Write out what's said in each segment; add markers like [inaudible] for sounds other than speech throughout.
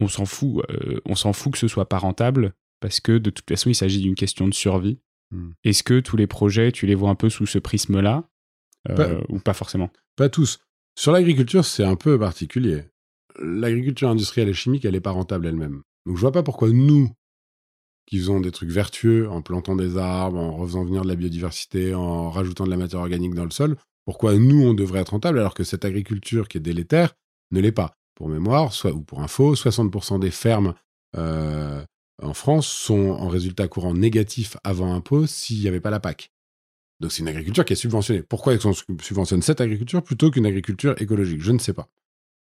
on s'en fout. Euh, on s'en fout que ce soit pas rentable parce que de toute façon, il s'agit d'une question de survie. Hmm. Est-ce que tous les projets, tu les vois un peu sous ce prisme-là euh, ou pas forcément? Pas tous. Sur l'agriculture, c'est un peu particulier. L'agriculture industrielle et chimique, elle n'est pas rentable elle-même. Donc je vois pas pourquoi nous, qui faisons des trucs vertueux en plantant des arbres, en refaisant venir de la biodiversité, en rajoutant de la matière organique dans le sol, pourquoi nous, on devrait être rentable alors que cette agriculture qui est délétère ne l'est pas? Pour mémoire, soit, ou pour info, 60% des fermes euh, en France sont en résultat courant négatif avant impôt s'il n'y avait pas la PAC. Donc c'est une agriculture qui est subventionnée. Pourquoi est-ce qu'on subventionne cette agriculture plutôt qu'une agriculture écologique? Je ne sais pas.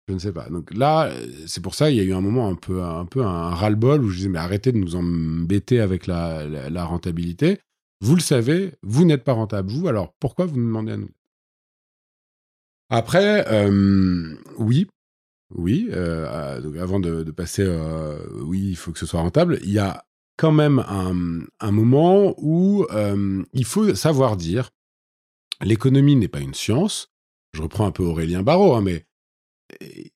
Je ne sais pas. Donc là, c'est pour ça il y a eu un moment un peu un ras-le-bol où je disais mais arrêtez de nous embêter avec la, la rentabilité. Vous le savez, vous n'êtes pas rentable vous. Alors pourquoi vous nous demandez à nous? Après, euh, oui, oui. Euh, donc avant de, passer, euh, oui, il faut que ce soit rentable. Il y a quand même un, moment où il faut savoir dire l'économie n'est pas une science. Je reprends un peu Aurélien Barraud, hein, mais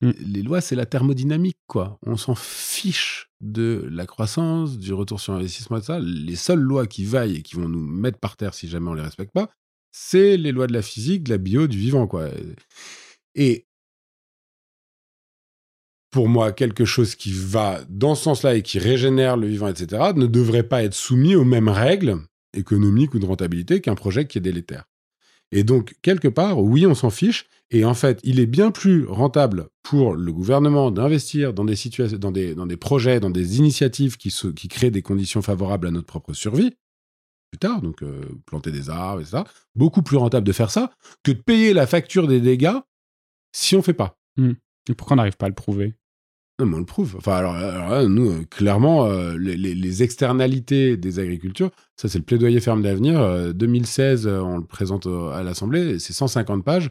mm. les lois, c'est la thermodynamique, quoi. On s'en fiche de la croissance, du retour sur investissement et ça. Les seules lois qui vaillent et qui vont nous mettre par terre si jamais on les respecte pas, c'est les lois de la physique, de la bio, du vivant, quoi. Et pour moi, quelque chose qui va dans ce sens-là et qui régénère le vivant, etc., ne devrait pas être soumis aux mêmes règles économiques ou de rentabilité qu'un projet qui est délétère. Et donc, quelque part, oui, on s'en fiche. Et en fait, il est bien plus rentable pour le gouvernement d'investir dans des dans des, projets, dans des initiatives qui, créent des conditions favorables à notre propre survie, plus tard, donc euh, planter des arbres, et ça. Beaucoup plus rentable de faire ça que de payer la facture des dégâts si on fait pas. Hmm. Et pourquoi on n'arrive pas à le prouver? Non, mais on le prouve. Enfin, alors, nous, euh, clairement, euh, les, externalités des agricultures, ça, c'est le plaidoyer ferme d'avenir. 2016, on le présente à l'Assemblée, c'est 150 pages.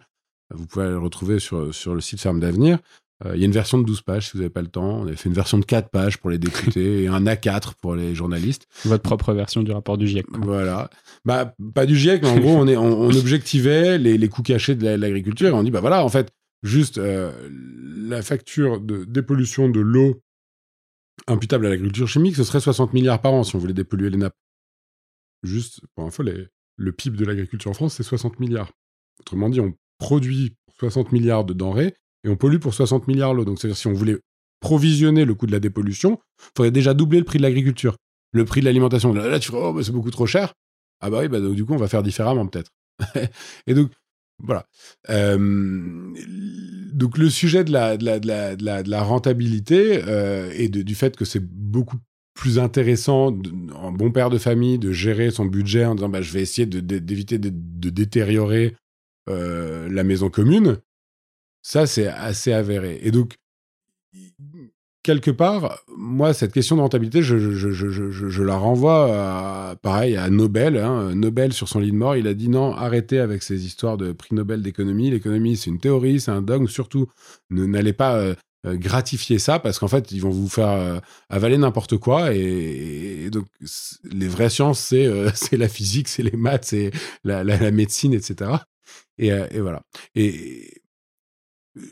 Vous pouvez le retrouver sur, sur le site Ferme d'avenir. Euh, il y a une version de 12 pages si vous n'avez pas le temps. On avait fait une version de 4 pages pour les députés [laughs] et un A4 pour les journalistes. Votre propre version du rapport du GIEC. Voilà. Bah, pas du GIEC, mais en gros, on, est, on, [laughs] objectivait les, les, coûts cachés de l'agriculture et on dit, bah voilà, en fait, juste euh, la facture de dépollution de l'eau imputable à l'agriculture chimique, ce serait 60 milliards par an si on voulait dépolluer les nappes. Juste, pour info, le PIB de l'agriculture en France, c'est 60 milliards. Autrement dit, on produit 60 milliards de denrées et on pollue pour 60 milliards l'eau. Donc, c'est-à-dire si on voulait provisionner le coût de la dépollution, il faudrait déjà doubler le prix de l'agriculture. Le prix de l'alimentation, là, tu ferais, oh, c'est beaucoup trop cher. Ah bah oui, bah, donc, du coup, on va faire différemment peut-être. [laughs] et donc, voilà. Euh, donc, le sujet de la, rentabilité et du fait que c'est beaucoup plus intéressant, en bon père de famille, de gérer son budget en disant bah, je vais essayer d'éviter de, de, détériorer euh, la maison commune, ça, c'est assez avéré. Et donc, quelque part, moi, cette question de rentabilité, je, je, je, je la renvoie, à, pareil, à Nobel. Hein. Nobel, sur son lit de mort, il a dit non, arrêtez avec ces histoires de prix Nobel d'économie. L'économie, c'est une théorie, c'est un dogme. Surtout, n'allez pas euh, euh, gratifier ça parce qu'en fait, ils vont vous faire euh, avaler n'importe quoi. Et, donc, les vraies sciences, c'est [laughs] c'est la physique, c'est les maths, c'est la, la, médecine, etc. Et, et voilà. Et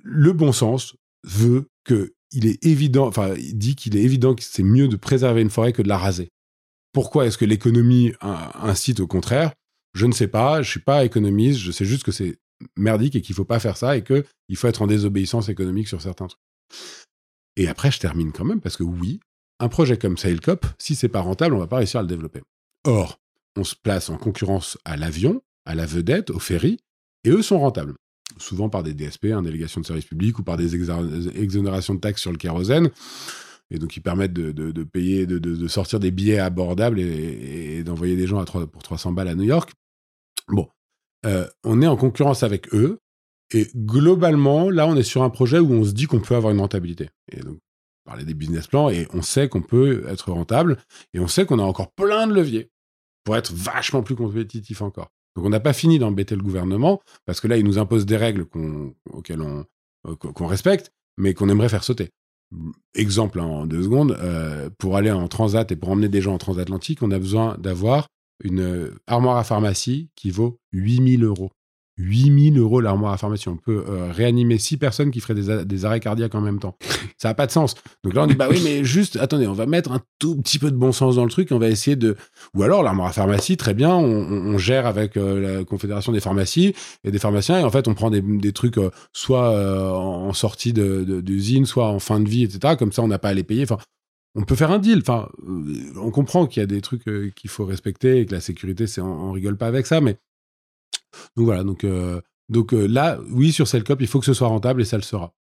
le bon sens veut que il est évident, enfin, il dit qu'il est évident que c'est mieux de préserver une forêt que de la raser. Pourquoi est-ce que l'économie incite au contraire? Je ne sais pas, je suis pas économiste, je sais juste que c'est merdique et qu'il faut pas faire ça et qu'il faut être en désobéissance économique sur certains trucs. Et après, je termine quand même parce que oui, un projet comme Sailcop, si c'est pas rentable, on va pas réussir à le développer. Or, on se place en concurrence à l'avion, à la vedette, au ferry, et eux sont rentables souvent par des DSP, une délégation de service public, ou par des exonérations de taxes sur le kérosène. Et donc, ils permettent de, payer, de, sortir des billets abordables et, d'envoyer des gens pour 300 balles à New York. Bon, euh, on est en concurrence avec eux. Et globalement, là, on est sur un projet où on se dit qu'on peut avoir une rentabilité. Et donc, parler des business plans, et on sait qu'on peut être rentable, et on sait qu'on a encore plein de leviers pour être vachement plus compétitif encore. Donc on n'a pas fini d'embêter le gouvernement, parce que là, il nous impose des règles auxquelles on, euh, qu'on respecte, mais qu'on aimerait faire sauter. Exemple hein, en deux secondes, euh, pour aller en transat et pour emmener des gens en transatlantique, on a besoin d'avoir une armoire à pharmacie qui vaut 8000 euros. 8000 euros l'armoire à pharmacie. On peut euh, réanimer 6 personnes qui feraient des, arrêts cardiaques en même temps. Ça n'a pas de sens. Donc là, on dit, bah oui, mais juste, attendez, on va mettre un tout petit peu de bon sens dans le truc. On va essayer de. Ou alors, l'armoire à pharmacie, très bien, on, gère avec euh, la Confédération des pharmacies et des pharmaciens. Et en fait, on prend des, trucs euh, soit en sortie d'usine, soit en fin de vie, etc. Comme ça, on n'a pas à les payer. Enfin, on peut faire un deal. Enfin, on comprend qu'il y a des trucs qu'il faut respecter et que la sécurité, c'est, on, on rigole pas avec ça, mais donc voilà, donc, euh, euh, là, oui, sur Cellcop, il faut que ce soit rentable et ça le sera.